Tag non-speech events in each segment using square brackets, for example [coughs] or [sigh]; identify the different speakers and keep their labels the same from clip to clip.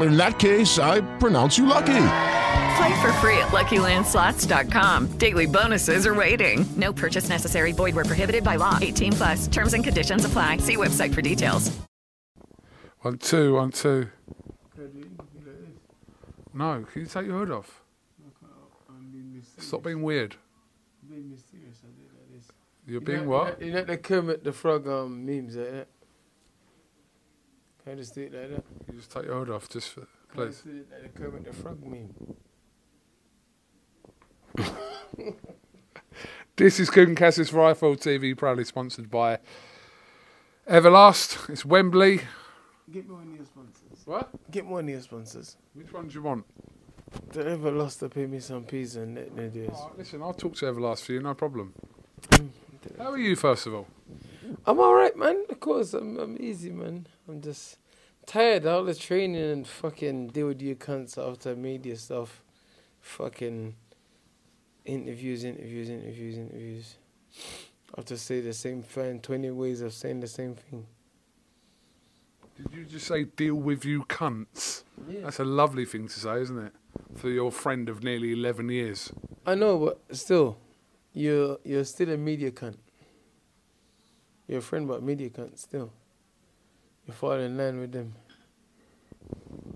Speaker 1: In that case, I pronounce you lucky.
Speaker 2: Play for free at LuckyLandSlots.com. Daily bonuses are waiting. No purchase necessary. Void where prohibited by law. 18 plus. Terms and conditions apply. See website for details.
Speaker 3: One, two, one, two. No, can you take your hood off? Stop being weird. You're being
Speaker 4: you know,
Speaker 3: what?
Speaker 4: You know the Kermit the Frog um, memes like that? Can I just do it like that?
Speaker 3: You just take your hood off, just for,
Speaker 4: Can I
Speaker 3: please.
Speaker 4: just do it like the Kermit the Frog meme? [laughs]
Speaker 3: This is Kugan Cassius IFL TV, proudly sponsored by Everlast. It's Wembley.
Speaker 4: Get more of your sponsors.
Speaker 3: What?
Speaker 4: Get of your sponsors.
Speaker 3: Which one do you want?
Speaker 4: Don't ever lost to pay me some peas and me do this.
Speaker 3: Oh, listen, I'll talk to Everlast for you, no problem. Mm. How are you, first of all?
Speaker 4: I'm alright, man. Of course, I'm, I'm easy, man. I'm just tired of all the training and fucking deal with you cunts after media stuff. Fucking interviews, interviews, interviews, interviews. I have to say the same thing, 20 ways of saying the same thing.
Speaker 3: Did you just say deal with you cunts?
Speaker 4: Yeah.
Speaker 3: That's a lovely thing to say, isn't it? For your friend of nearly 11 years.
Speaker 4: I know, but still, you're you're still a media cunt. You're a friend, but media cunt still. You fall in line with them.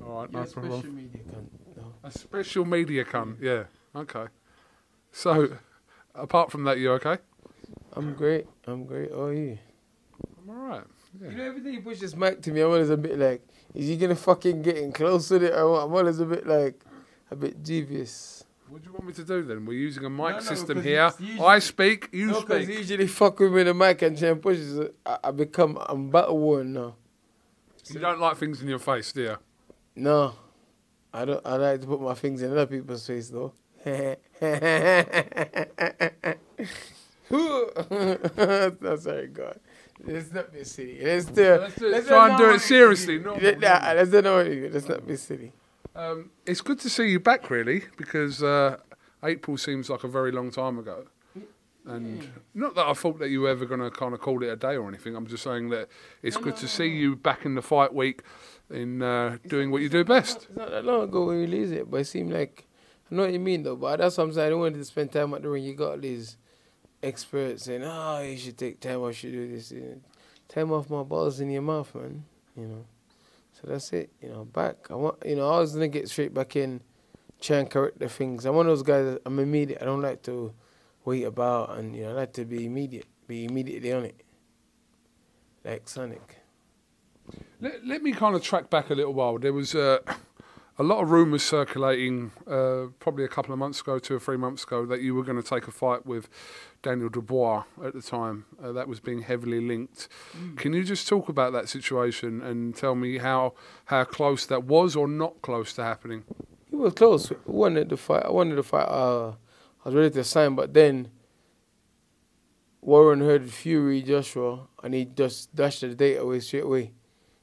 Speaker 3: All right,
Speaker 4: You're
Speaker 3: no
Speaker 4: a special media cunt. No.
Speaker 3: A special media cunt, yeah. Okay. So, apart from that, you okay?
Speaker 4: I'm great. I'm great. Oh, you.
Speaker 3: I'm all right.
Speaker 4: You know, every time you push this mic to me, I'm always a bit like, is he gonna fucking get in close with it? Or what? I'm always a bit like, a bit dubious.
Speaker 3: What do you want me to do then? We're using a mic
Speaker 4: no,
Speaker 3: system
Speaker 4: 'cause
Speaker 3: here.
Speaker 4: usually-
Speaker 3: I speak, you
Speaker 4: no, because
Speaker 3: speak.
Speaker 4: usually fuck with me the mic and try and push it. I, I become, I'm battle worn now.
Speaker 3: You don't like things in your face, do you?
Speaker 4: No, I don't. I like to put my things in other people's face though. no, sorry, God. Let's not be silly. Let's do.
Speaker 3: Let's do it. Try and do it seriously, not-
Speaker 4: Let, nah, let's do it. Let's not be silly.
Speaker 3: Um, it's good to see you back, really, because uh, April seems like a very long time ago. And not that I thought that you were ever going to kind of call it a day or anything. I'm just saying that it's good to see you back in the fight week in uh, doing what you do best.
Speaker 4: It's not that long ago we released it, but it seemed like I know what you mean though. But that's what I'm saying. I don't want to spend time at the ring. You got these experts saying, "Oh, you should take time. I should do this." You know, time off my balls in your mouth, man. You know. So that's it. You know, back. I want. You know, I was gonna get straight back in, try and correct the things. I'm one of those guys. I'm immediate. I don't like to wait about, and you know, I like to be immediate. Be immediately on it. Like Sonic.
Speaker 3: Let, let me kind of track back a little while. There was uh, a lot of rumours circulating uh, probably a couple of months ago, two or three months ago, that you were going to take a fight with Daniel Dubois at the time. Uh, that was being heavily linked. Can you just talk about that situation and tell me how how close that was or not close to happening?
Speaker 4: It was close. I wanted to fight. I wanted to fight. I was ready to sign, but then Warren heard Fury Joshua, and he just dashed the date away straight away.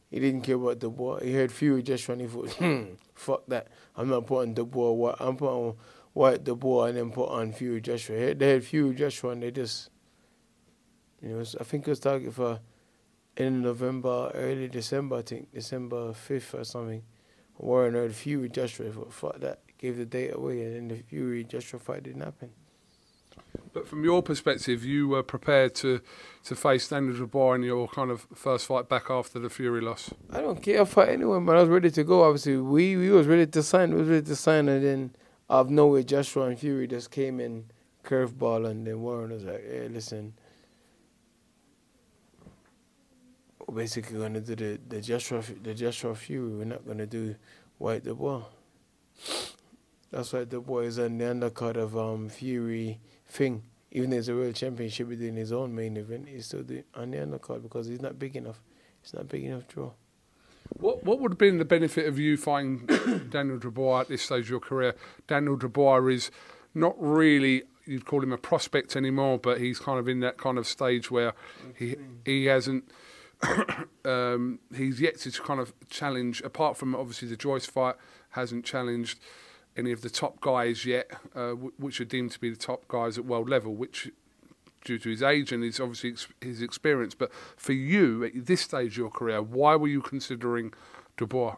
Speaker 4: He didn't care about the boy. He heard Fury Joshua, and he thought, hmm, fuck that. I'm not putting the boy. Whyte. I'm putting Whyte the boy, and then put on Fury Joshua. They had- Fury Joshua, and they just, you know, I think it was target for in November, early December, I think December fifth or something. Warren heard Fury Joshua he thought, fuck that gave the date away, and then the Fury Joshua fight didn't happen.
Speaker 3: But from your perspective, you were prepared to, to face Daniel Dubois in your kind of first fight back after the Fury loss.
Speaker 4: I don't care if fight anyone, but I was ready to go. Obviously, we we was ready to sign. We was ready to sign, and then out of nowhere, Joshua and Fury just came in curveball, and then Warren was like, "Hey, listen." We're basically gonna do the, the Joshua the Joshua Fury. We're not gonna do Whyte Dubois. That's why Dubois is on the undercard of um, Fury thing. Even though he's a world champion, he should be doing his own main event. He's still doing on the undercard because he's not big enough. He's not big enough draw.
Speaker 3: What what would have been the benefit of you fighting [coughs] Daniel Dubois at this stage of your career? Daniel Dubois is not really you'd call him a prospect anymore, but he's kind of in that kind of stage where he he hasn't [coughs] um, he's yet to kind of challenge apart from obviously the Joyce fight hasn't challenged any of the top guys yet, uh, w- which are deemed to be the top guys at world level, which due to his age and his obviously ex- his experience. But for you at this stage of your career, why were you considering Dubois?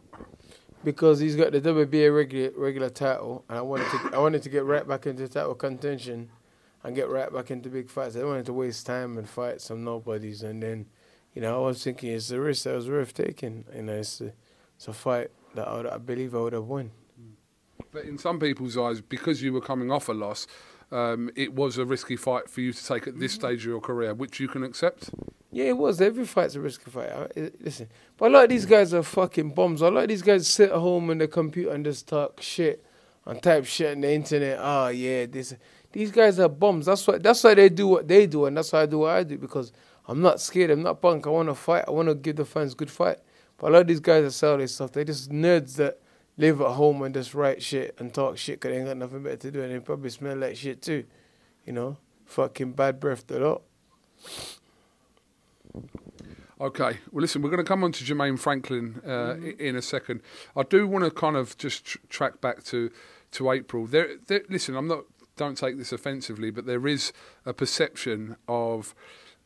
Speaker 4: Because he's got the WBA regular regular title, and I wanted to I wanted to get right back into title contention, and get right back into big fights. I wanted to waste time and fight some nobodies, and then, you know, I was thinking it's a risk that was worth taking, and it's a, it's a fight that I, would, I believe I would have won.
Speaker 3: But in some people's eyes, because you were coming off a loss, um, it was a risky fight for you to take at this stage of your career, which you can accept.
Speaker 4: Yeah, it was. Every fight's a risky fight. I, listen, but a lot of these guys are fucking bombs. A lot of these guys sit at home on the computer and just talk shit and type shit on the internet. Oh yeah, this. These guys are bombs. That's why. That's why they do what they do, and that's why I do what I do because I'm not scared. I'm not punk. I want to fight. I want to give the fans a good fight. But a lot of these guys that sell this stuff, they just nerds that live at home and just write shit and talk shit because they ain't got nothing better to do, and they probably smell like shit too. You know, fucking bad breath a lot.
Speaker 3: Okay. Well, listen, we're going to come on to Jermaine Franklin uh, i in a second. I do want to kind of just tr- track back to to April. There, there, listen, I'm not. Don't take this offensively, but there is a perception of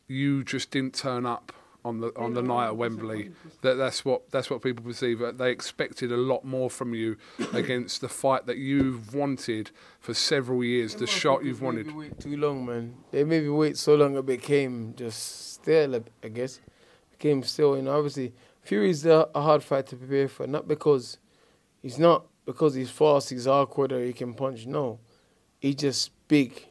Speaker 3: you just didn't turn up on the on the night at Wembley. That that's what that's what people perceive. They expected a lot more from you [coughs] against the fight that you've wanted for several years. The shot you've wanted.
Speaker 4: Wait too long, man. They maybe wait so long it became just still, I guess. Became still, you know. Obviously, Fury's a, a hard fight to prepare for, not because he's not because he's fast, he's awkward, or he can punch. No, he's just big.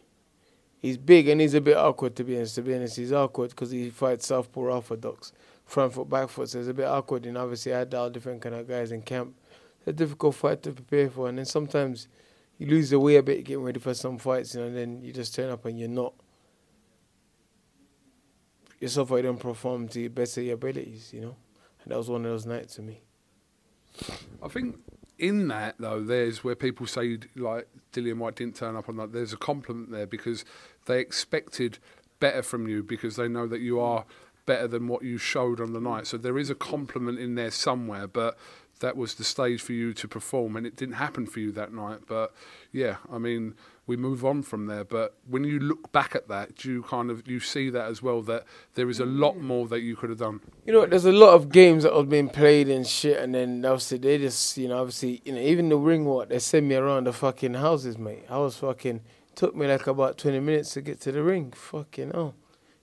Speaker 4: He's big and he's a bit awkward to be honest. To be honest, he's awkward because he fights southpaw orthodox, front foot, back foot. So it's a bit awkward. And obviously, I had all different kind of guys in camp. It's a difficult fight to prepare for, and then sometimes you lose the way a bit getting ready for some fights, you know, and then you just turn up and you're not yourself you don't perform to the best of your abilities, you know. And that was one of those nights for me.
Speaker 3: I think in that though, there's where people say like Dillian Whyte didn't turn up on that. There's a compliment there because they expected better from you because they know that you are better than what you showed on the night. So there is a compliment in there somewhere, but that was the stage for you to perform, and it didn't happen for you that night. But yeah, I mean, we move on from there. But when you look back at that, do you kind of you see that as well that there is a lot more that you could have done.
Speaker 4: You know, there's a lot of games that have been played and shit, and then obviously they just, you know, obviously, you know, even the ring walk, they sent me around the fucking houses, mate. I was fucking, took me like about 20 minutes to get to the ring. Fucking hell.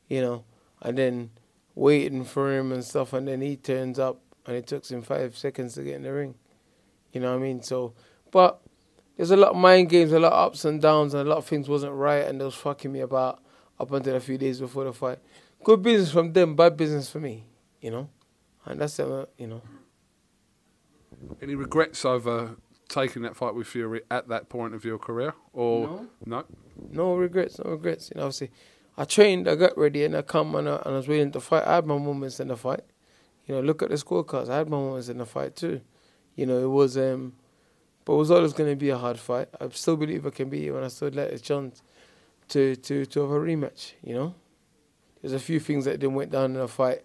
Speaker 4: You know, and then waiting for him and stuff, and then he turns up, and it took him five seconds to get in the ring. You know what I mean? So, but there's a lot of mind games, a lot of ups and downs, and a lot of things wasn't right, and they was fucking me about up until a few days before the fight. Good business from them, bad business for me, you know? And that's, uh, you know.
Speaker 3: Any regrets over taking that fight with Fury at that point of your career, or no?
Speaker 4: No regrets, no regrets. You know, obviously, I trained, I got ready, and I come and I, and I was willing to fight. I had my moments in the fight. You know, look at the scorecards. I had my moments in the fight too. You know, it was, um, but it was always going to be a hard fight. I still believe I can beat it when I still let a chance to, to, to have a rematch, you know? There's a few things that didn't went down in the fight.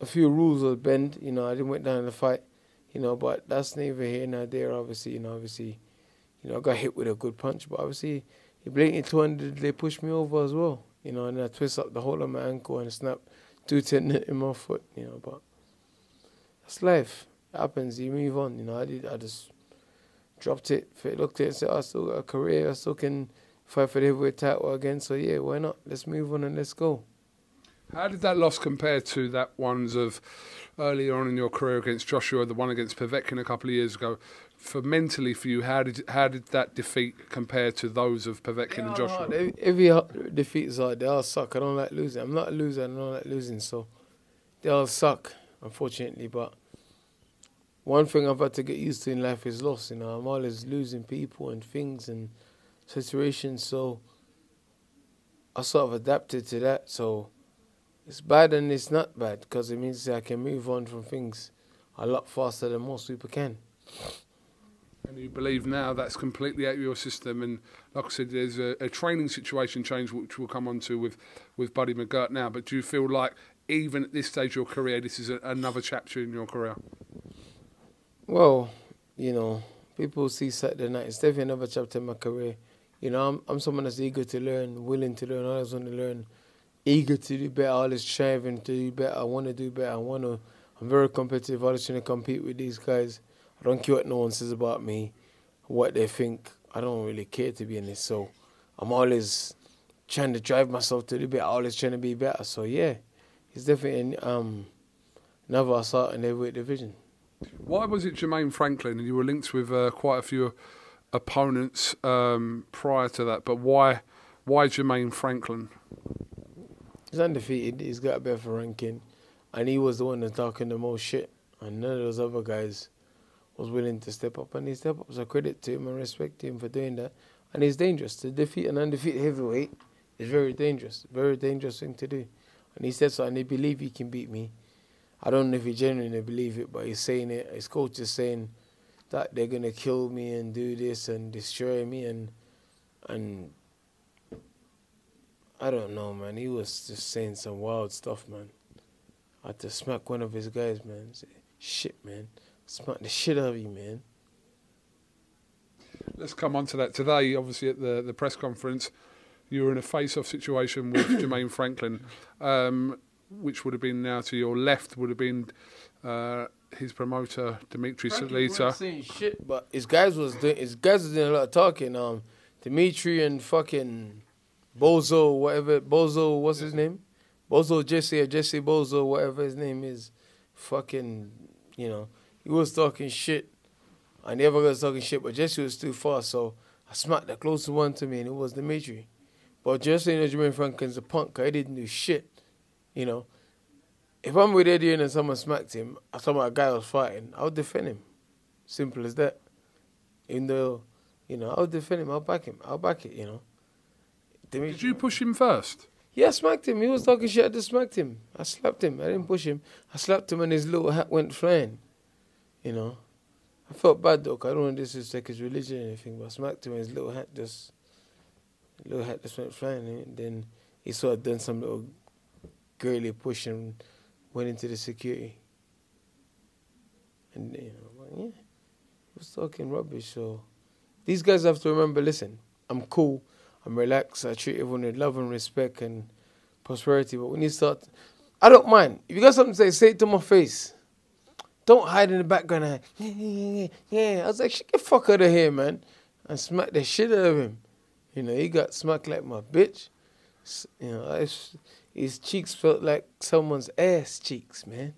Speaker 4: A few rules were bend, you know, I didn't went down in the fight, you know, but that's neither here nor there, obviously, you know, obviously, you know, I got hit with a good punch, but obviously, he blatantly 200, they pushed me over as well, you know, and I twist up the whole of my ankle and snap two tendon in my foot, you know. But that's life. It happens. You move on. You know, I did. I just dropped it. Looked at it and said, oh, I still got a career. I still can fight for the heavyweight title again. So yeah, why not? Let's move on and let's go.
Speaker 3: How did that loss compare to that ones of earlier on in your career against Joshua, the one against Povetkin a couple of years ago? For mentally for you, how did how did that defeat compare to those of Povetkin and Joshua?
Speaker 4: Hard. Every, every defeat is hard. They all suck. I don't like losing. I'm not a loser. I don't like losing. So they all suck, unfortunately. But one thing I've had to get used to in life is loss. You know, I'm always losing people and things and situations. So I sort of adapted to that. So it's bad and it's not bad because it means I can move on from things a lot faster than most people can.
Speaker 3: And you believe now that's completely out of your system. And like I said, there's a, a training situation change which we'll come on to with, with Buddy McGirt now. But do you feel like even at this stage of your career, this is a, another chapter in your career?
Speaker 4: Well, you know, people see Saturday night. It's definitely another chapter in my career. You know, I'm I'm someone that's eager to learn, willing to learn, always want to learn eager to do better, always striving to do better. I want to do better. I want to. I'm very competitive. I Always trying to compete with these guys. I don't care what no one says about me, what they think. I don't really care to be in this. So I'm always trying to drive myself to do better. Always trying to be better. So yeah, it's definitely um, another assault in the heavyweight division.
Speaker 3: Why was it Jermaine Franklin? And you were linked with uh, quite a few opponents um, prior to that, but why why Jermaine Franklin?
Speaker 4: He's undefeated. He's got a better ranking, and he was the one that's talking the most shit. And none of those other guys was willing to step up, and he stepped up. So credit to him and respect to him for doing that. And he's dangerous to defeat an undefeated heavyweight. is very dangerous, very dangerous thing to do. And he said so, and he believe he can beat me. I don't know if he genuinely believe it, but he's saying it. His coach is saying that they're gonna kill me and do this and destroy me and and I don't know, man. He was just saying some wild stuff, man. I had to smack one of his guys, man. Say, shit, man. Smack the shit out of you, man.
Speaker 3: Let's come on to that. Today, obviously, at the, the press conference, you were in a face off situation with [coughs] Jermaine Franklin, um, which would have been now to your left, would have been uh, his promoter, Dimitri Salita.
Speaker 4: saying shit, but his guys was doing, his guys was doing a lot of talking. Um, Dimitri and fucking Bozo, whatever Bozo, what's his name? Bozo Jesse or Jesse Bozo, whatever his name is, fucking, you know, he was talking shit, and the other guy was talking shit, but Jesse was too far, so I smacked the closest one to me, and it was Dimitri. But Jesse and Jermaine Franklin's a punk. I didn't do shit, you know. If I'm with Eddie and someone smacked him, I saw my guy was fighting, I would defend him. Simple as that. Even though, you know, I would defend him, I'll back him, I'll back it, you know.
Speaker 3: Did you push him first?
Speaker 4: Yeah, I smacked him. He was talking shit. I just smacked him. I slapped him. I didn't push him. I slapped him and his little hat went flying. You know. I felt bad though, 'cause I don't want this to disrespect his religion or anything, but I smacked him and his little hat just, little hat just went flying. And then he sort of done some little girly push and went into the security. And, you know, yeah, he was talking rubbish. So these guys have to remember listen, I'm cool. I'm relaxed. I treat everyone with love and respect and prosperity. But when you start, I don't mind. If you got something to say, say it to my face. Don't hide in the background. And, yeah, yeah, yeah. I was like, get the fuck out of here, man. And smack the shit out of him. You know, he got smacked like my bitch. You know, his cheeks felt like someone's ass cheeks, man.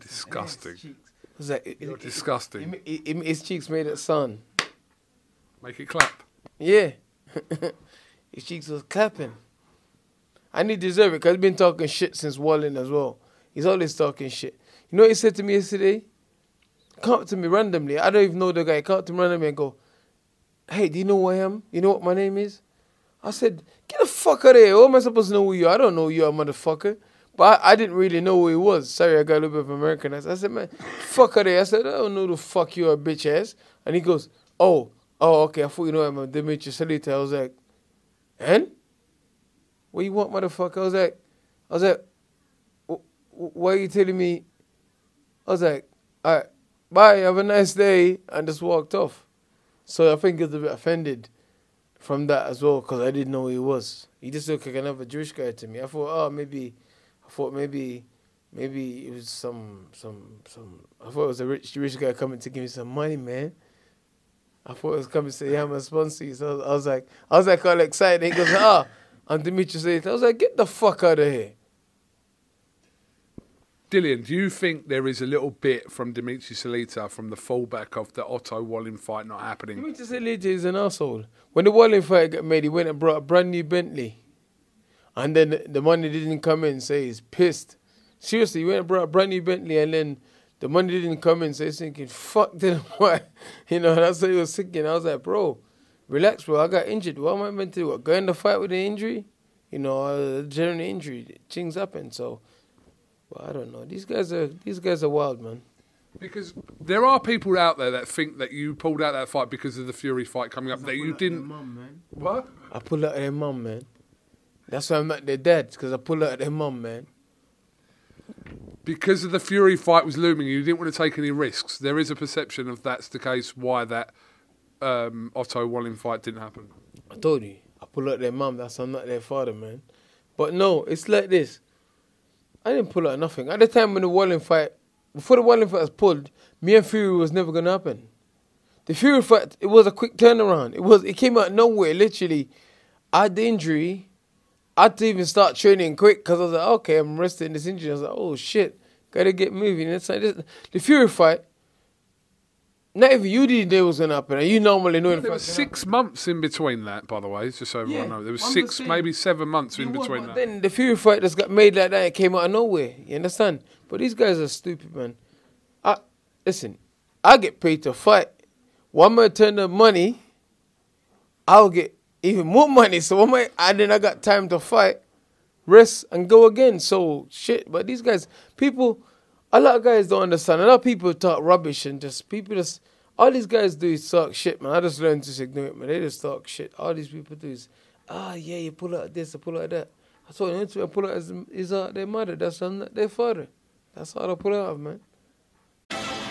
Speaker 3: Disgusting.
Speaker 4: It was like,
Speaker 3: You're disgusting.
Speaker 4: It, it, his cheeks made it sun.
Speaker 3: Make it clap.
Speaker 4: Yeah. His cheeks was clapping. And he deserve it because he's been talking shit since Wallin as well. He's always talking shit. You know what he said to me yesterday? Come up to me randomly. I don't even know the guy. Come up to me randomly and go, Hey, do you know who I am? You know what my name is? I said, Get the fuck out of here. What am I supposed to know who you are? I don't know you are, motherfucker. But I, I, didn't really know who he was. Sorry, I got a little bit of Americanized. I said, Man, fuck out of here. I said, I don't know the fuck you are, bitch ass. And he goes, Oh, Oh, okay. I thought you know I'm Dimitri Salita. I was like, and? What you want, motherfucker? I was like, I was like, why are you telling me? I was like, all right, bye, have a nice day, and just walked off. So I think he was a bit offended from that as well, because I didn't know who he was. He just looked like another Jewish guy to me. I thought, oh, maybe I thought maybe, maybe it was some, some, some. I thought it was a rich, Jewish guy coming to give me some money, man. I thought it was coming to say, yeah, I'm a sponsor. So I was, like, I was like all excited. He goes, ah, I'm Dimitri Salita. I was like, get the fuck out of here.
Speaker 3: Dillian, do you think there is a little bit from Dimitri Salita from the fallback of the Otto Wallin fight not happening?
Speaker 4: Dimitri Salita is an asshole. When the Wallin fight got made, he went and brought a brand new Bentley. And then the money didn't come in, so he's pissed. Seriously, he went and brought a brand new Bentley and then the money didn't come in, so he's thinking, fuck this, what? [laughs] You know, that's what he was thinking. I was like, bro, relax, bro. I got injured. What am I meant to do? What, go in the fight with an injury? You know, a general injury. Things happen, so well, I don't know. These guys are these guys are wild, man.
Speaker 3: Because there are people out there that think that you pulled out that fight because of the Fury fight coming up. That you didn't.
Speaker 4: Mum, man.
Speaker 3: What?
Speaker 4: I pulled out their mum, man. That's why I'm at their dad, because I pulled out their mum, man.
Speaker 3: Because of the Fury fight was looming, you didn't want to take any risks. There is a perception of that's the case. Why that um, Otto Wallin fight didn't happen.
Speaker 4: I told you, I pulled out their mum. That's I'm not their father, man. But no, it's like this. I didn't pull out nothing. At the time when the Wallin fight, before the Wallin fight was pulled, me and Fury was never gonna happen. The Fury fight, it was a quick turnaround. It was, it came out nowhere. Literally, I had the injury. I had to even start training quick because I was like, okay, I'm resting this injury. I was like, oh shit, gotta get moving. It's like this. the Fury fight. Not even you didn't know it was gonna happen, and you normally know.
Speaker 3: There was six months in between that, by the way, just so everyone
Speaker 4: Yeah,
Speaker 3: knows. There was six, maybe seven months in between that.
Speaker 4: Then the Fury fight just got made like that. It came out of nowhere. You understand? But these guys are stupid, man. I listen. I get paid to fight. One more turn the money, I'll get even more money. So one more, and then I got time to fight, rest, and go again. So shit. But these guys, people, a lot of guys don't understand. A lot of people talk rubbish and just people just. All these guys do is talk shit, man. I just learned to ignore it, man. They just talk shit. All these people do is, ah, yeah, you pull out this, you pull out that. I told them to pull out is, is uh, their mother. That's not their father. That's all they pull out, man.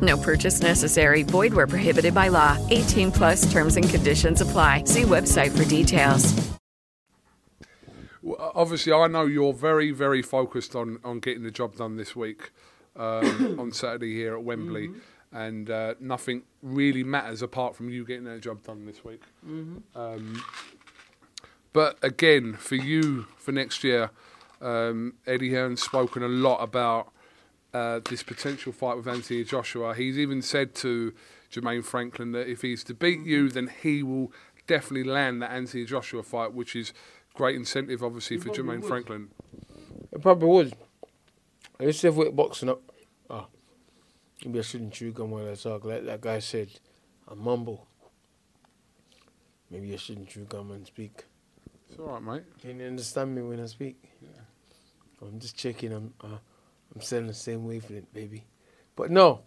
Speaker 2: No purchase necessary. Void where prohibited by law. 18 plus terms and conditions apply. See website for details.
Speaker 3: Well, obviously, I know you're very, very focused on, on getting the job done this week um, [coughs] on Saturday here at Wembley, and uh, nothing really matters apart from you getting that job done this week. Um, but again, for you for next year, um, Eddie Hearn's spoken a lot about uh, this potential fight with Anthony Joshua. He's even said to Jermaine Franklin that if he's to beat you, then he will definitely land that Anthony Joshua fight, which is great incentive, obviously, for Jermaine
Speaker 4: would.
Speaker 3: Franklin.
Speaker 4: It probably would. I used to have weight boxing up. Ah, maybe I shouldn't chew gum while I talk. Like that guy said, I mumble. Maybe I shouldn't chew gum and speak.
Speaker 3: It's all right, mate.
Speaker 4: Can you understand me when I speak? Yeah. I'm just checking. I'm uh, I'm selling the same wavelength, baby. But no,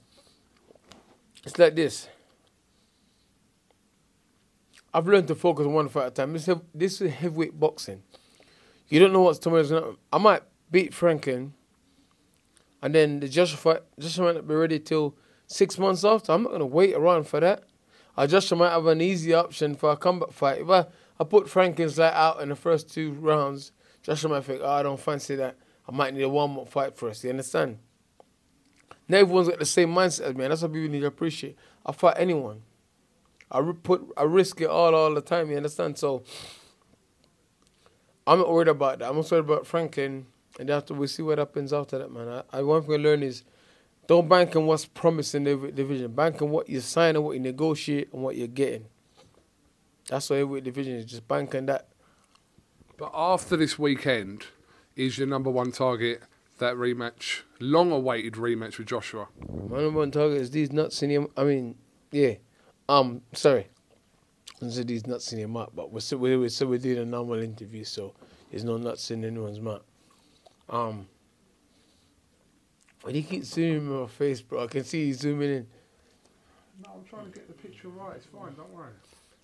Speaker 4: it's like this. I've learned to focus on one fight at a time. This this is heavyweight boxing. You don't know what's tomorrow's gonna. I might beat Franklin, and then the Joshua fight. Joshua might not be ready till six months after. I'm not gonna wait around for that. I Joshua might have an easy option for a comeback fight. If I, I put Franklin's light out in the first two rounds, Joshua might think, oh, I don't fancy that. I might need a warm up fight first. You understand? Not everyone's got the same mindset as me, and that's what people need to appreciate. I fight anyone. I put I risk it all all the time. You understand? So I'm not worried about that. I'm not worried about Franklin, and after we see what happens after that, man. I, I one thing I learned is Don't bank on what's promised in the division. Bank on what you sign and what you negotiate and what you're getting. That's what every division is. Just bank on that.
Speaker 3: But after this weekend, is your number one target that rematch, long-awaited rematch with Joshua?
Speaker 4: My number one target is these nuts in him. I mean, yeah. Um, sorry. I said these nuts in your mouth, but we're still, we're, we're doing a normal interview, so there's no nuts in anyone's mouth. Um, when you keep zooming in my face, bro, I can see he's zooming in.
Speaker 3: No, I'm trying to get the picture right. It's fine. Don't worry.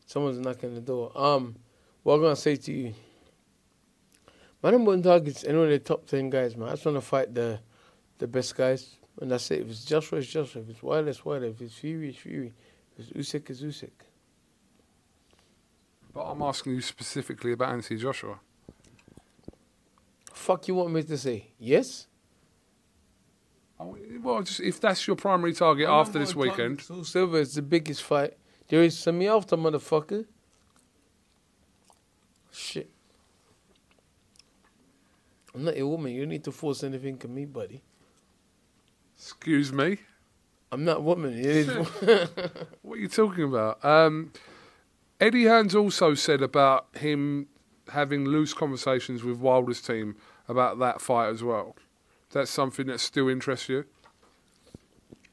Speaker 4: Someone's knocking the door. Um, what I'm gonna say to you, my number one target's any of the top ten guys, man. I just wanna fight the, the best guys, and that's it. If it's Joshua, it's Joshua. If it's Wilder, it's Wilder. If it's Fury, it's Fury. If it's Usyk, it's Usyk.
Speaker 3: But I'm asking you specifically about Anthony Joshua.
Speaker 4: Fuck, you want me to say yes?
Speaker 3: Oh, Well, just if that's your primary target
Speaker 4: My
Speaker 3: after this weekend,
Speaker 4: target, So Silva is the biggest fight. There is some me after motherfucker. Shit. I'm not a woman. You don't need to force anything on me, buddy.
Speaker 3: excuse me.
Speaker 4: I'm not a woman. [laughs]
Speaker 3: What are you talking about? Um, Eddie Hearns also said about him having loose conversations with Wilder's team about that fight as well. That's something that still interests you.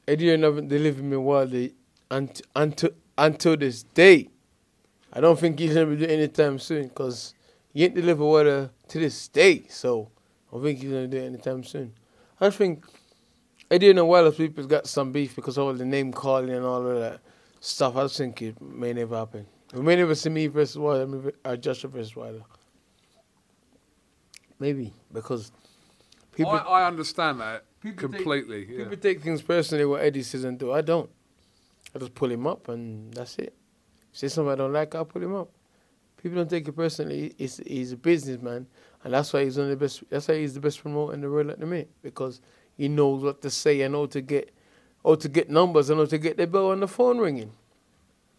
Speaker 4: Eddie haven't delivered me Wilder until, until, until this day. I don't think he's going to be doing it anytime soon because he ain't delivered Wilder to this day. So I don't think he's going to do it anytime soon. I just think Eddie Hearn and Wilder people's got some beef because of all the name calling and all of that stuff. I just think it may never happen. We may never see me versus Wilder maybe- or uh, Joshua versus Wilder. Maybe because people.
Speaker 3: I, I understand that
Speaker 4: People take-
Speaker 3: completely. yeah.
Speaker 4: People take things personally what Eddie says and do. I don't. I just pull him up and that's it. Say something I don't like, I'll pull him up. People don't take it personally. He's, he's a businessman, and that's why he's one of the best. That's why he's the best promoter in the world at the minute because he knows what to say and how to get, how to get numbers and how to get the bell on the phone ringing.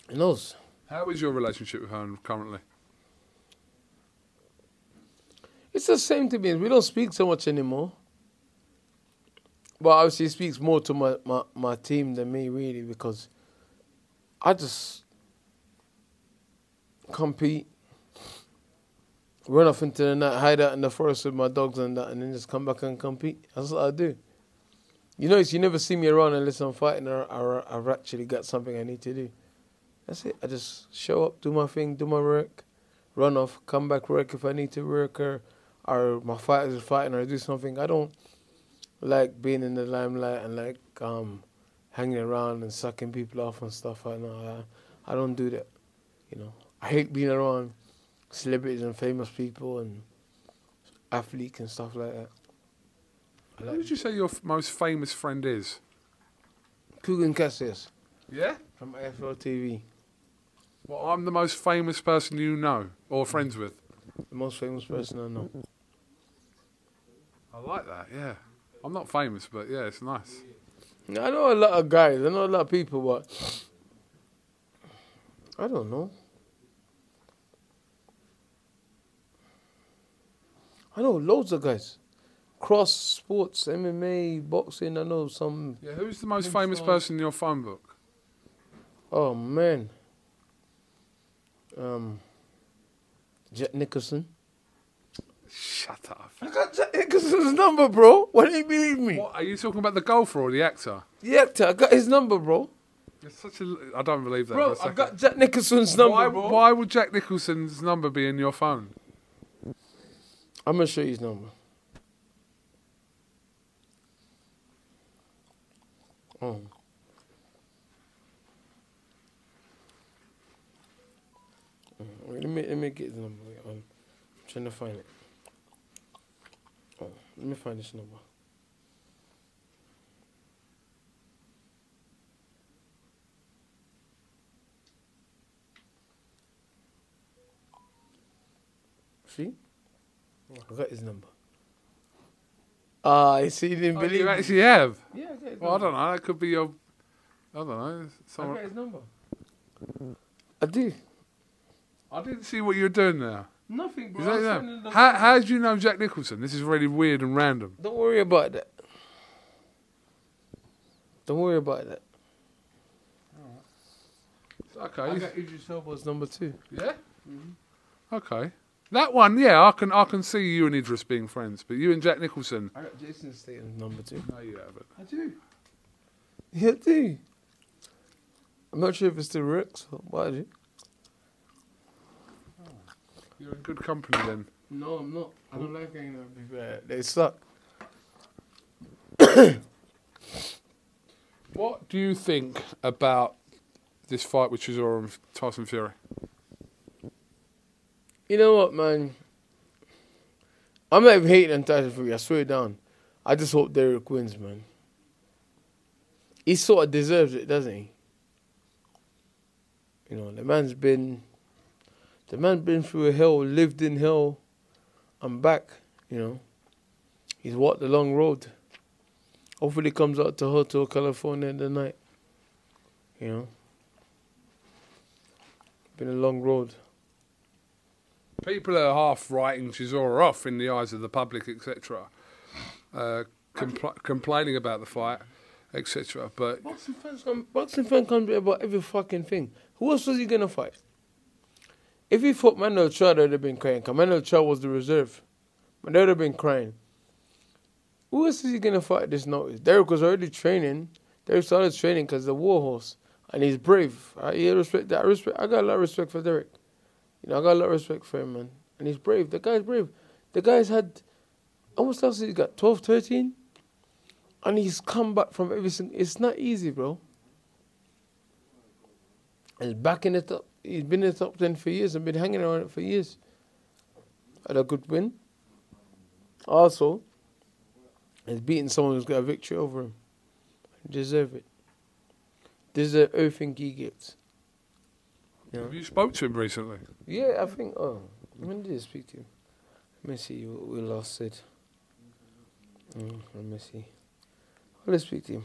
Speaker 4: He knows.
Speaker 3: How is your relationship with her currently?
Speaker 4: It's the same to me. We don't speak so much anymore. But obviously, he speaks more to my, my, my team than me, really, because I just compete, run off into the night, hide out in the forest with my dogs and that, and then just come back and compete. That's what I do. You notice you never see me around unless I'm fighting or, or I've actually got something I need to do. That's it. I just show up, do my thing, do my work, run off, come back work if I need to work or or my fighters are fighting or do something. I don't like being in the limelight and like um hanging around and sucking people off and stuff. I know I, I don't do that. You know, I hate being around celebrities and famous people and athletes and stuff like that. I
Speaker 3: Who
Speaker 4: like
Speaker 3: would you say your f- most famous friend is?
Speaker 4: Kugan Cassius
Speaker 3: Yeah.
Speaker 4: from IFL TV,
Speaker 3: Well, I'm the most famous person you know or friends with.
Speaker 4: the most famous person I know.
Speaker 3: I like that. Yeah. I'm not famous, but yeah, it's nice.
Speaker 4: I know a lot of guys. I know a lot of people, but I don't know. I know loads of guys. Cross sports, MMA, boxing. I know some.
Speaker 3: Yeah. Who's the most famous
Speaker 4: on?
Speaker 3: person in your phone book?
Speaker 4: Oh man. Um. Jack Nicholson.
Speaker 3: Shut up.
Speaker 4: I got Jack Nicholson's number, bro. Why don't you believe me?
Speaker 3: What are you talking about? The golfer or the actor?
Speaker 4: The actor. I got his number, bro.
Speaker 3: It's such a. I don't believe that.
Speaker 4: Bro, I got. Jack Nicholson's number,
Speaker 3: why,
Speaker 4: bro.
Speaker 3: why would Jack Nicholson's number be in your phone?
Speaker 4: I'm gonna show you his number. Oh. Mm, Wait, let me let me get his number. Wait, I'm trying to find it. Oh, let me find this number. See? I got his number. Ah, I see, you didn't
Speaker 3: Oh,
Speaker 4: believe
Speaker 3: you
Speaker 4: me.
Speaker 3: actually have.
Speaker 4: Yeah, I got his
Speaker 3: Well, I
Speaker 4: number.
Speaker 3: don't know. That could be your. I don't know.
Speaker 4: I
Speaker 3: Someone,
Speaker 4: got his number. I do.
Speaker 3: I didn't see what you were doing there.
Speaker 4: Nothing, bro.
Speaker 3: Is that
Speaker 4: I'm
Speaker 3: them?
Speaker 4: sending the-
Speaker 3: How, how do you know Jack Nicholson? This is really weird and random.
Speaker 4: Don't worry about that. Don't worry about that.
Speaker 3: Okay.
Speaker 4: I got Idris Elba as number two.
Speaker 3: Yeah. Okay. That one, yeah, I can I can see you and Idris being friends, but you and Jack Nicholson.
Speaker 4: I got Jason Statham number two.
Speaker 3: No, you haven't.
Speaker 4: I do. Yeah, I do. I'm not sure if it still works, but I do.
Speaker 3: Oh, you're in good company then.
Speaker 4: No, I'm not. I don't like hanging out with people. They suck. [coughs]
Speaker 3: What do you think about this fight with Chisora and Tyson Fury?
Speaker 4: You know what, man? I'm not even hating on Tyson Fury. I swear down. I just hope Derek wins, man. He sort of deserves it, doesn't he? You know, the man's been, the man's been through hell, lived in hell. I'm back. You know, he's walked the long road. Hopefully, he comes out to Hotel California in the night. You know, been a long road.
Speaker 3: People are half writing Chisora off in the eyes of the public, etc. Uh, compl- complaining about the fight, etc. But
Speaker 4: Boxing fans come, boxing fan can be about every fucking thing. Who else was he gonna fight? If he fought Manuel Charr, they'd have been crying. Manuel Charr was the reserve, they'd have been crying. Who else is he gonna fight this notice? Derek was already training. Derek started training because the war horse, and he's brave. I yeah, respect that. I respect. I got a lot of respect for Derek. You know, I got a lot of respect for him, man. And he's brave. The guy's brave. The guy's had almost last year he got 12, 13. And he's come back from everything. It's not easy, bro. He's back in the top. He's been in the top 10 for years and been hanging around it for years. Had a good win. Also, he's beaten someone who's got a victory over him. Deserve it. Deserve everything he gets. You know?
Speaker 3: have you spoke to him recently?
Speaker 4: Yeah, I think. Oh, when did I speak to him? Let me see what we last said. Mm, let me see. Let's speak to him.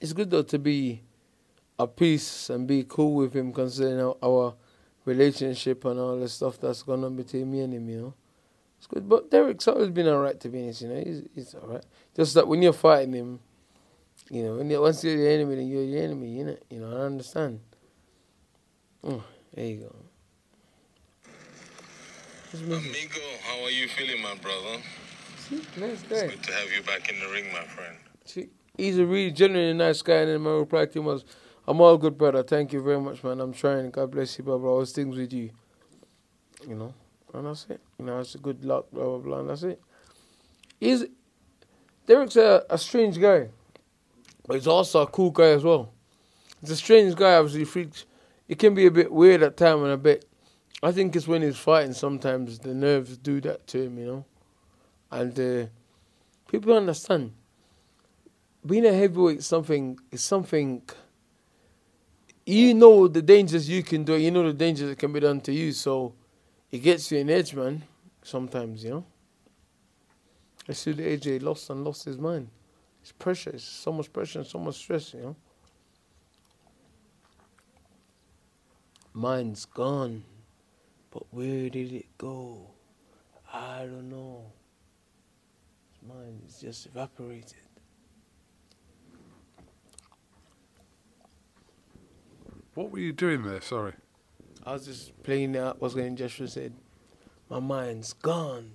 Speaker 4: It's good though to be at peace and be cool with him, considering our, our relationship and all the stuff that's gone on between me and him. You know, it's good. But Derek's always been alright to be honest. You know, he's he's alright. Just that when you're fighting him, you know, when once you're the enemy, then you're the enemy. You know, you know. I understand. Oh, there you go.
Speaker 5: Amigo, how are you feeling, my brother?
Speaker 4: Nice
Speaker 5: It's good to have you back in the ring, my friend.
Speaker 4: See, he's a really genuinely nice guy, and then my reply to him was, "I'm all good, brother. Thank you very much, man. I'm trying. God bless you, brother. All things with you." You know, and that's it. You know, it's a good luck, blah blah blah, and that's it. He's Derek's a, a strange guy, but he's also a cool guy as well. He's a strange guy. Obviously, freaks. It can be a bit weird at time and a bit. I think it's when he's fighting. Sometimes the nerves do that to him, you know, and uh, people understand being a heavyweight is something is something you know the dangers you can do, you know the dangers that can be done to you, so it gets you an edge, man. Sometimes, you know. I see the AJ lost and lost his mind. It's pressure, it's so much pressure and so much stress, you know. Mine's gone. But where did it go? I don't know. Mine is just evaporated.
Speaker 3: What were you doing there? Sorry.
Speaker 4: I was just playing out what's going Joshua said. My mind's gone.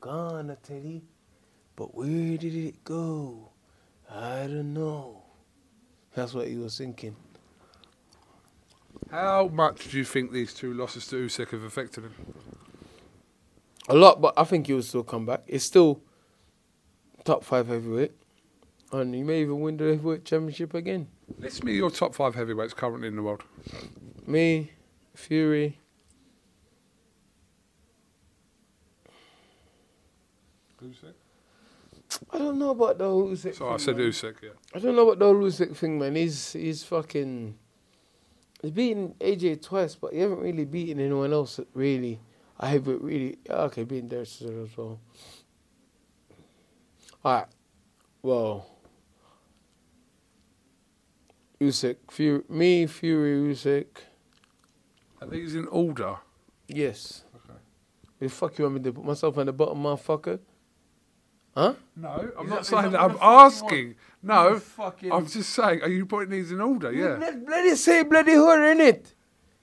Speaker 4: Gone, I tell you. But where did it go? I don't know. That's what he was thinking.
Speaker 3: How much do you think these two losses to Usyk have affected him?
Speaker 4: A lot, but I think he will still come back. It's still top five heavyweight. And he may even win the heavyweight championship again.
Speaker 3: List me your top five heavyweights currently in the world.
Speaker 4: Me, Fury, I don't know about the Usyk
Speaker 3: So I said
Speaker 4: man.
Speaker 3: Usyk, yeah.
Speaker 4: I don't know about the Usyk thing, man. He's he's fucking. He's beaten AJ twice, but he haven't really beaten anyone else really. I have it really. Okay, beaten Derek Chisora as well. Alright, well. Usyk, Fury, me, Fury, Usyk.
Speaker 3: Are these in order?
Speaker 4: Yes.
Speaker 3: Okay.
Speaker 4: The fuck you want me to put myself on the bottom, motherfucker? Huh?
Speaker 3: No, I'm
Speaker 4: Is
Speaker 3: not
Speaker 4: that- is
Speaker 3: saying
Speaker 4: that
Speaker 3: that. I'm
Speaker 4: the fuck you
Speaker 3: asking.
Speaker 4: want?
Speaker 3: No,
Speaker 4: fucking-
Speaker 3: I'm just saying. Are you putting these in order? Yeah.
Speaker 4: Let's bloody say bloody whore in it.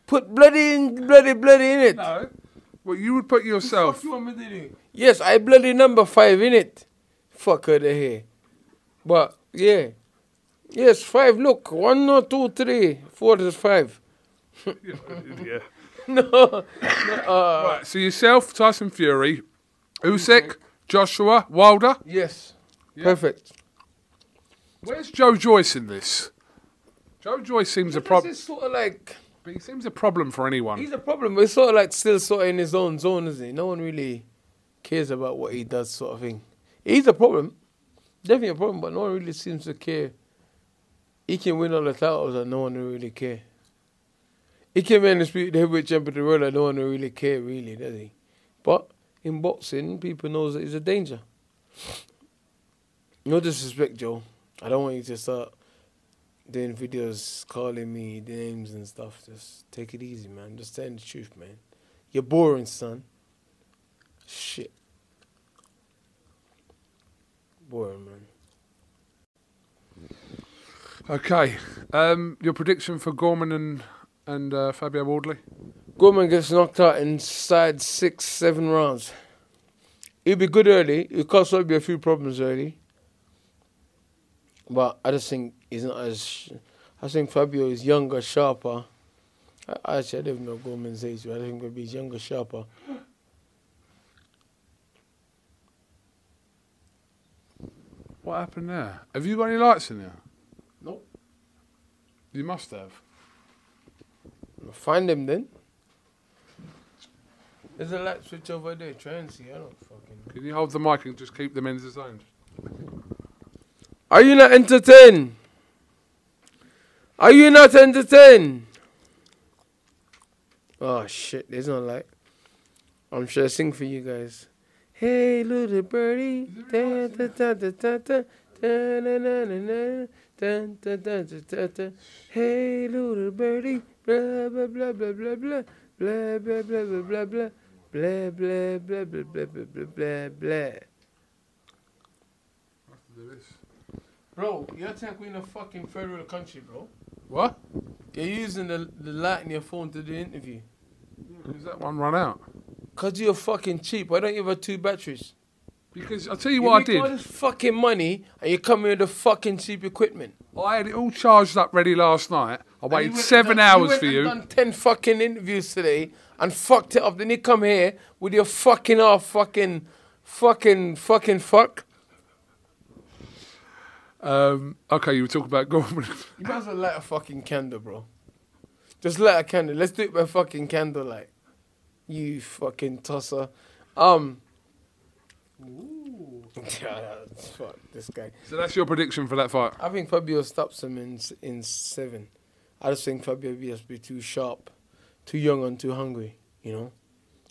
Speaker 4: Put bloody in bloody bloody in it.
Speaker 3: No. Well, you would put yourself.
Speaker 4: you want me to do? Yes, I bloody number five in it. Fuck her the hair. But yeah. Yes, five. Look, one, no, two, three, four is five. [laughs]
Speaker 3: yeah. [laughs]
Speaker 4: no, no [laughs] uh,
Speaker 3: Right. So yourself, Tyson Fury, Usyk, Joshua, Wilder.
Speaker 4: Yes. Perfect.
Speaker 3: Where's Joe Joyce in this? Joe Joyce seems a
Speaker 4: This
Speaker 3: problem.
Speaker 4: is sort of like But
Speaker 3: He seems a problem for anyone.
Speaker 4: he's a problem, but it's sort of like still sort of in his own zone, isn't he? No one really cares about what he does, sort of thing. He's a problem, definitely a problem, but no one really seems to care. He can win all the titles, and no one will really care. He can win the speed heavyweight champion of the world, and no one will really care, really, does he? But in boxing, people knows that he's a danger. No disrespect, Joe. I don't want you to start doing videos calling me names and stuff. Just take it easy, man. Just tell the truth, man. You're boring, son. Shit. Boring, man.
Speaker 3: Okay. Um, your prediction for Gorman and and uh, Fabio Wardley?
Speaker 4: Gorman gets knocked out inside six, seven rounds. He'll be good early. He'll cause Fabio a few problems early. But I just think he's not as. sh- I think Fabio is younger, sharper. I, actually, I don't even know Gorman's age, but I think maybe he's younger, sharper.
Speaker 3: What happened there? Have you got any lights in there?
Speaker 4: Nope.
Speaker 3: You must have.
Speaker 4: Find him then. There's a light switch over there. Try and see. I don't fucking know.
Speaker 3: Can you hold the mic and just keep them ends the same?
Speaker 4: Are you not entertained? Are you not entertained? Oh shit, there's no light. I'm sure I sing for you guys. Hey little birdie, da da da da da da da na na na na da da da da da da. Hey little birdie, blah blah blah blah blah blah blah blah blah blah blah blah blah blah blah blah blah blah blah blah blah. After this. Bro, you're acting in a fucking third world country, bro.
Speaker 3: What?
Speaker 4: You're using the, the light in your phone to do the interview.
Speaker 3: Does that one run out?
Speaker 4: Cause you're fucking cheap. Why don't you have two batteries?
Speaker 3: Because I'll tell you what I
Speaker 4: make all
Speaker 3: did.
Speaker 4: this fucking money and you come here with the fucking cheap equipment.
Speaker 3: I had it all charged up ready last night. I waited seven
Speaker 4: done-
Speaker 3: hours
Speaker 4: went
Speaker 3: for you.
Speaker 4: Done ten fucking interviews today and fucked it up. Then you come here with your fucking off fucking, fucking, fucking fuck.
Speaker 3: Um, okay, you were talking about [laughs] Gorman.
Speaker 4: You might as well light a fucking candle, bro. Just light a candle. Let's do it by fucking candlelight. You fucking tosser. Um. Ooh. [laughs] Fuck this guy.
Speaker 3: so that's your prediction for that fight.
Speaker 4: I think Fabio stops him in in seven. I just think Fabio will just be too sharp, too young and too hungry. You know.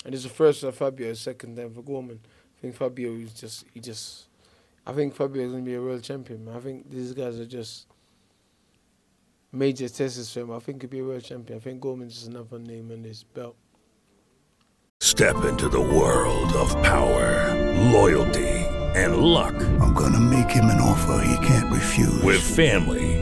Speaker 4: And it's the first for Fabio, second time for Gorman. I think Fabio is just he just. I think Fabio is gonna be a world champion. I think these guys are just major tests for him. I think he'll be a world champion. I think Gorman's just another name on this belt.
Speaker 6: Step into the world of power, loyalty, and luck.
Speaker 7: I'm gonna make him an offer he can't refuse.
Speaker 6: With family,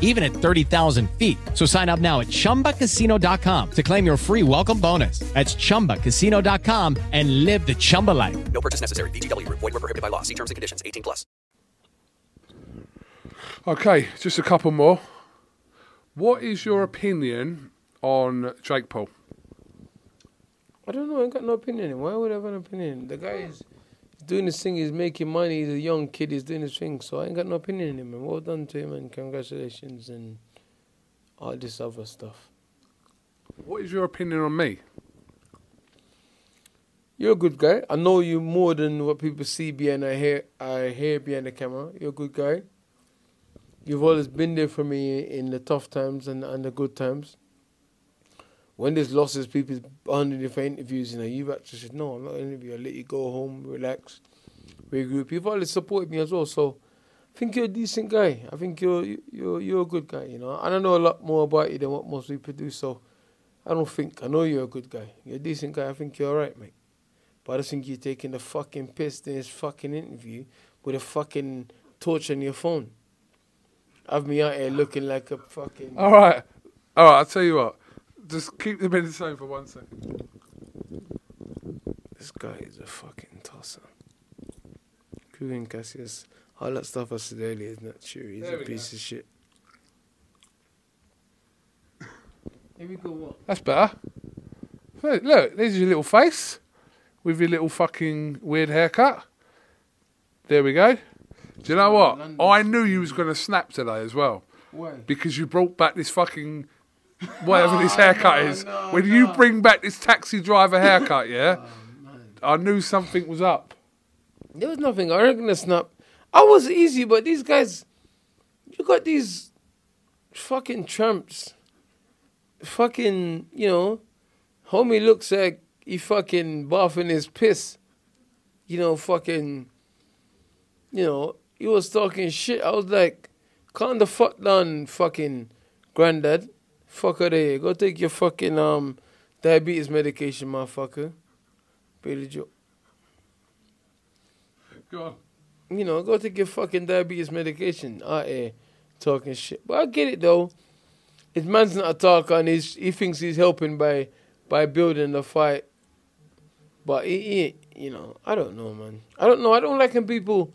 Speaker 8: even at 30,000 feet. So sign up now at chumbacasino.com to claim your free welcome bonus. That's chumbacasino.com and live the Chumba life.
Speaker 9: No purchase necessary. VGW Group. Void were prohibited by law. See terms and conditions. 18 plus.
Speaker 3: Okay, just a couple more. What is your opinion on Jake Paul?
Speaker 4: I don't know. I ain't got no opinion. Why would I have an opinion? The guy is doing his thing. He's making money. He's a young kid. He's doing his thing. So I ain't got no opinion on him. And well done to him and congratulations and all this other stuff.
Speaker 3: What is your opinion on me?
Speaker 4: You're a good guy. I know you more than what people see behind I hear I hear behind the camera. You're a good guy. You've always been there for me in the tough times and, and the good times. When there's losses, people under for interviews, you know, you've actually said, No, I'm not interview, I'll let you go home, relax, regroup. You've always supported me as well, so I think you're a decent guy. I think you're you're you're a good guy, you know. And I know a lot more about you than what most people do, so I don't think I know you're a good guy. You're a decent guy, I think you're alright, mate. But I just think you're taking the fucking piss in this fucking interview with a fucking torch on your phone. Have me out here looking like a fucking.
Speaker 3: All right, all right. I'll tell you what. Just keep the minutes on for one second.
Speaker 4: This guy is a fucking tosser. Kugan Cassius, all that stuff I said earlier is not true. He's
Speaker 3: There
Speaker 4: a piece
Speaker 3: go.
Speaker 4: of shit. Here we go. What?
Speaker 3: That's better. Look, look, there's your little face with your little fucking weird haircut. There we go. Do you know what? I knew you was going to snap today as well.
Speaker 4: Why?
Speaker 3: Because you brought back this fucking whatever this oh, haircut is. when you bring back this taxi driver haircut, yeah, oh, I knew something was up.
Speaker 4: There was nothing. I reckon to snap. I was easy, but these guys, you got these fucking tramps. Fucking, you know, homie looks like he fucking bathing his piss. You know, fucking, you know, he was talking shit. I was like, calm the fuck down, fucking granddad. Fuck out of here. Go take your fucking um diabetes medication, motherfucker. Billy Joe.
Speaker 3: Go on.
Speaker 4: You know, go take your fucking diabetes medication out here talking shit. But I get it though. His man's not a talker and he's, he thinks he's helping by by building the fight. But he, he you know, I don't know, man. I don't know. I don't like when people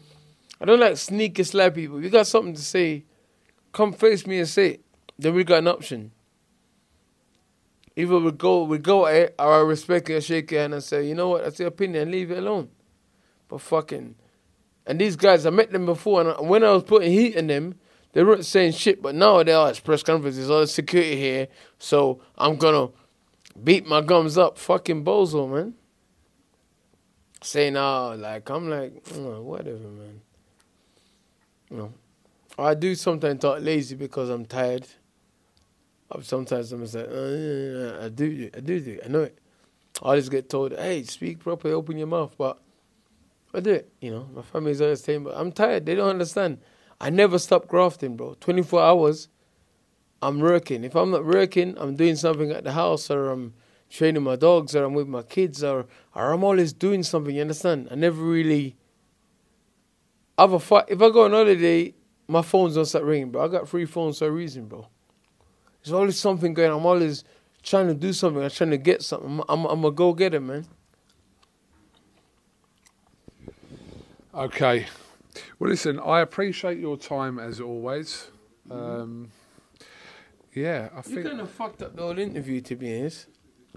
Speaker 4: I don't like sneaky slap people. You got something to say, come face me and say it. Then we got an option. Either we go we go at it, or I respect and shake your hand and say, you know what, that's your opinion, leave it alone. But fucking and these guys, I met them before, and when I was putting heat in them, they weren't saying shit. But now they are. It's press conferences, all the security here, so I'm gonna beat my gums up. Fucking bozo, man. Saying, "Ah, like I'm like, "Mm, whatever, man." You know, I do sometimes talk lazy because I'm tired. Sometimes I'm just like, uh, I do, I do, I know it. I just get told, "Hey, speak properly, open your mouth," but. I do it, you know. My family's always saying, but I'm tired. They don't understand. I never stop grafting, bro. 24 hours, I'm working. If I'm not working, I'm doing something at the house, or I'm training my dogs, or I'm with my kids, or or I'm always doing something. You understand? I never really have a fight. If I go on holiday, my phones don't start ringing, bro. I got three phones for a reason, bro. There's always something going. on. I'm always trying to do something. I'm trying to get something. I'm, I'm, I'm a go getter, man.
Speaker 3: Okay. Well, listen, I appreciate your time as always. Um, yeah, I feel.
Speaker 4: You
Speaker 3: think.
Speaker 4: kind of fucked up the whole interview, to be honest.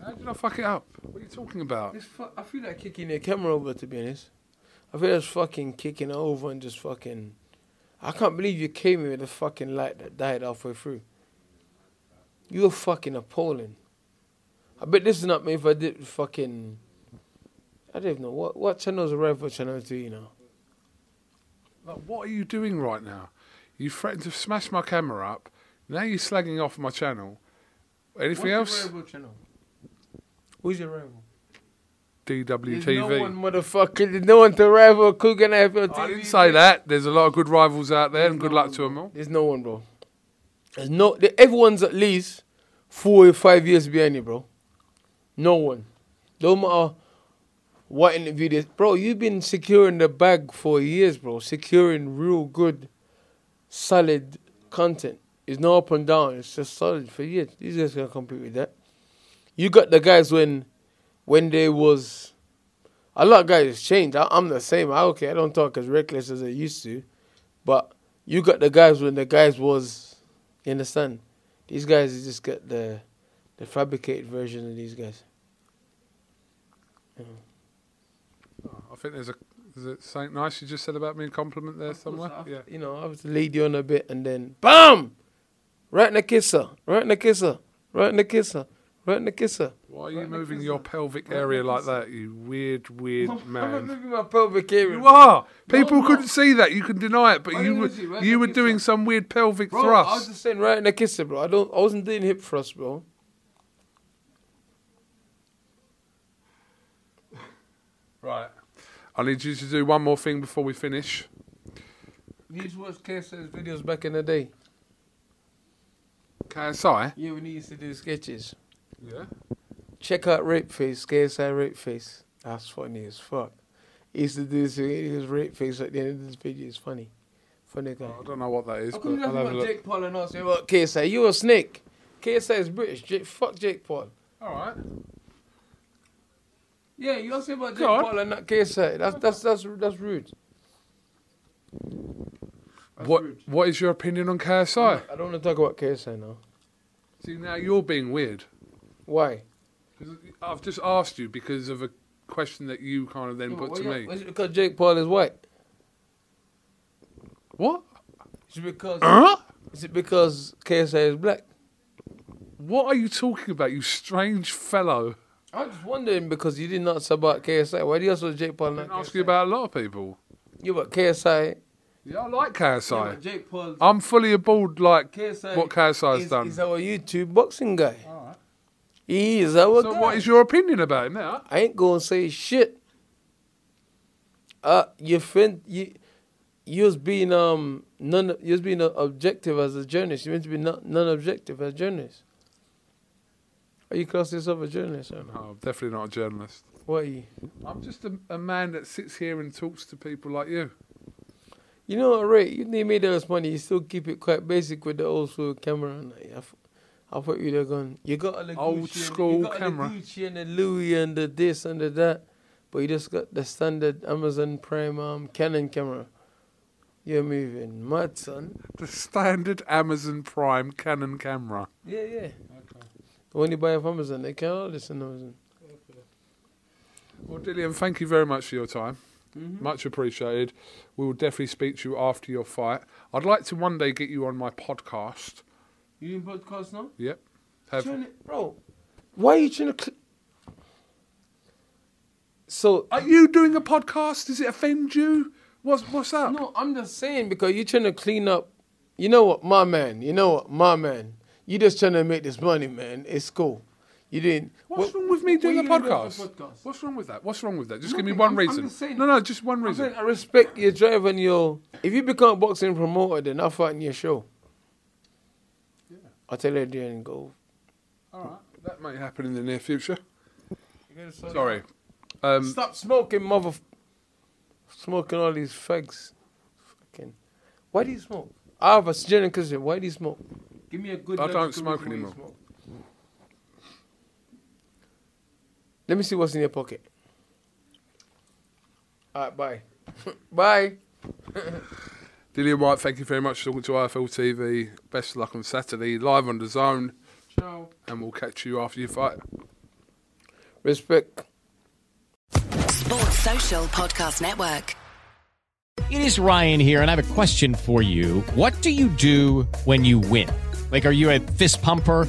Speaker 3: How did I fuck it up? What are you talking about?
Speaker 4: Fu- I feel like kicking the camera over, to be honest. I feel like fucking kicking it over and just fucking. I can't believe you came here with a fucking light that died halfway through. You're fucking appalling. I bet this is not me if I did fucking. I don't even know. What, what channel's a rival channel to you know?
Speaker 3: Like, what are you doing right now? You threatened to smash my camera up. Now you're slagging off my channel. Anything else?
Speaker 4: channel? Who's your rival?
Speaker 3: DWTV.
Speaker 4: There's no one, motherfucker. There's no one to rival Kugan FL
Speaker 3: I didn't say that. There's a lot of good rivals out there, and good luck to them all.
Speaker 4: There's no one, bro. There's no. Everyone's at least four or five years behind you, bro. No one. No matter what interview this, bro. You've been securing the bag for years, bro. Securing real good, solid content. It's no up and down. It's just solid for years. These guys can compete with that. You got the guys when, when there was. A lot of guys changed. I, I'm the same. I okay. I don't talk as reckless as I used to, but you got the guys when the guys was. You understand? These guys just get the, the fabricated version of these guys.
Speaker 3: Oh, I think there's a Is it something nice you just said about me? A compliment there somewhere? Yeah.
Speaker 4: You know, I was lead you on a bit, and then BAM! Right in the kisser, right in the kisser, right in the kisser, right in the kisser.
Speaker 3: Why are you moving your pelvic area like that, you weird, weird [laughs] man.
Speaker 4: I'm not moving my pelvic area.
Speaker 3: You are. People
Speaker 4: I'm
Speaker 3: couldn't
Speaker 4: not.
Speaker 3: see that. You can deny it, but
Speaker 4: Why
Speaker 3: you were
Speaker 4: you? Right
Speaker 3: you were
Speaker 4: the
Speaker 3: doing some weird pelvic
Speaker 4: Bro, I was just saying right in the kisser, bro. I don't. I wasn't doing hip thrust, bro.
Speaker 3: Right. I need you to do one more thing before we finish.
Speaker 4: These was KSI's videos back in the day.
Speaker 3: KSI.
Speaker 4: Yeah, when he used to do sketches.
Speaker 3: Yeah.
Speaker 4: Check out Rape Face, KSI Rape Face. That's funny as fuck. He used to do this, his rape face at the end of this video. It's funny. Funny guy.
Speaker 3: Oh, I don't know what that is,
Speaker 4: How
Speaker 3: but
Speaker 4: come you
Speaker 3: I'll
Speaker 4: don't
Speaker 3: have a
Speaker 4: about
Speaker 3: look.
Speaker 4: Jake Paul and not say about KSI? You a snake. KSI is British. Jake, fuck Jake Paul.
Speaker 3: All right.
Speaker 4: Yeah, you don't say about Jake
Speaker 3: Go on.
Speaker 4: Paul and not KSI. That's that's that's that's rude.
Speaker 3: What What is your opinion on KSI?
Speaker 4: I don't want to talk about KSI now.
Speaker 3: See, now you're being weird.
Speaker 4: Why?
Speaker 3: I've just asked you because of a question that you kind of then
Speaker 4: Yeah,
Speaker 3: put
Speaker 4: well,
Speaker 3: to
Speaker 4: yeah,
Speaker 3: me.
Speaker 4: Is it because Jake Paul is white?
Speaker 3: What?
Speaker 4: Is it because?
Speaker 3: Huh?
Speaker 4: Is it because KSI is black?
Speaker 3: What are you talking about, you strange fellow?
Speaker 4: I'm just wondering because you didn't ask about KSI. Why do you ask about Jake Paul?
Speaker 3: I
Speaker 4: Not
Speaker 3: didn't ask
Speaker 4: KSI?
Speaker 3: you about a lot of people.
Speaker 4: Yeah, but KSI.
Speaker 3: Yeah, I like
Speaker 4: Yeah,
Speaker 3: KSI.
Speaker 4: but Jake Paul.
Speaker 3: I'm fully aboard like
Speaker 4: KSI
Speaker 3: what KSI has
Speaker 4: is,
Speaker 3: done.
Speaker 4: He's our YouTube boxing guy. He is our
Speaker 3: so
Speaker 4: guy.
Speaker 3: what is your opinion about him now?
Speaker 4: I ain't gonna say shit. Uh, your friend, you, you was being um non, you was being objective as a journalist. You meant to be non, non-objective as a journalist. Are you class yourself a journalist?
Speaker 3: No, I'm definitely not a journalist.
Speaker 4: What are you?
Speaker 3: I'm just a, a man that sits here and talks to people like you.
Speaker 4: You know what, Ray? You need made us money. You still keep it quite basic with the old school camera. And. I, f- I thought you'd have gone. You got all the
Speaker 3: Old
Speaker 4: Gucci and-
Speaker 3: school
Speaker 4: you got
Speaker 3: camera.
Speaker 4: the Gucci and the Louis and the this and the that, but you just got the standard Amazon Prime um, Canon camera. You're moving mad, son.
Speaker 3: The standard Amazon Prime Canon camera.
Speaker 4: Yeah, yeah. Okay. When you buy off Amazon, they can all this on Amazon. Okay.
Speaker 3: Well, Dillian, thank you very much for your time.
Speaker 4: Mm-hmm.
Speaker 3: Much appreciated. We will definitely speak to you after your fight. I'd like to one day get you on my podcast.
Speaker 4: You in podcast now?
Speaker 3: Yep. Have,
Speaker 4: Trying to- bro, why are you trying to? Cl- so
Speaker 3: are you doing a podcast? Does it offend you? What's what's up?
Speaker 4: No, I'm just saying because you're trying to clean up. You know what, my man. You know what, my man. You just trying to make this money, man. It's cool. You didn't.
Speaker 3: What's
Speaker 4: what-
Speaker 3: wrong with me doing a
Speaker 4: you gonna do
Speaker 3: podcast?
Speaker 4: podcast?
Speaker 3: What's wrong with that? What's wrong with that? Just give me one
Speaker 4: I'm- I'm
Speaker 3: reason.
Speaker 4: saying-
Speaker 3: no, no, just one
Speaker 4: I'm
Speaker 3: reason.
Speaker 4: saying I respect your drive and your. If you become a boxing promoter, then I'll fight in your show. I'll tell you there and go.
Speaker 3: All right, that might happen in the near future.
Speaker 4: gotta sort it
Speaker 3: Sorry. Um,
Speaker 4: Stop smoking, mother. Smoking all these fags. Fucking. Why do you smoke? I have a genuine question. Why do you smoke? Give me a good.
Speaker 3: I don't smoke
Speaker 4: reason why you
Speaker 3: anymore.
Speaker 4: smoke. Let me see what's in your pocket. All right, bye. [laughs] bye. [laughs]
Speaker 3: Dillian Whyte, thank you very much for talking to IFL TV. Best of luck on Saturday, live on DAZN.
Speaker 4: Ciao.
Speaker 3: And we'll catch you after your fight.
Speaker 4: Respect.
Speaker 10: Sports Social Podcast Network.
Speaker 8: It is Ryan here, and I have a question for you. What do you do when you win? Like, are you a fist pumper?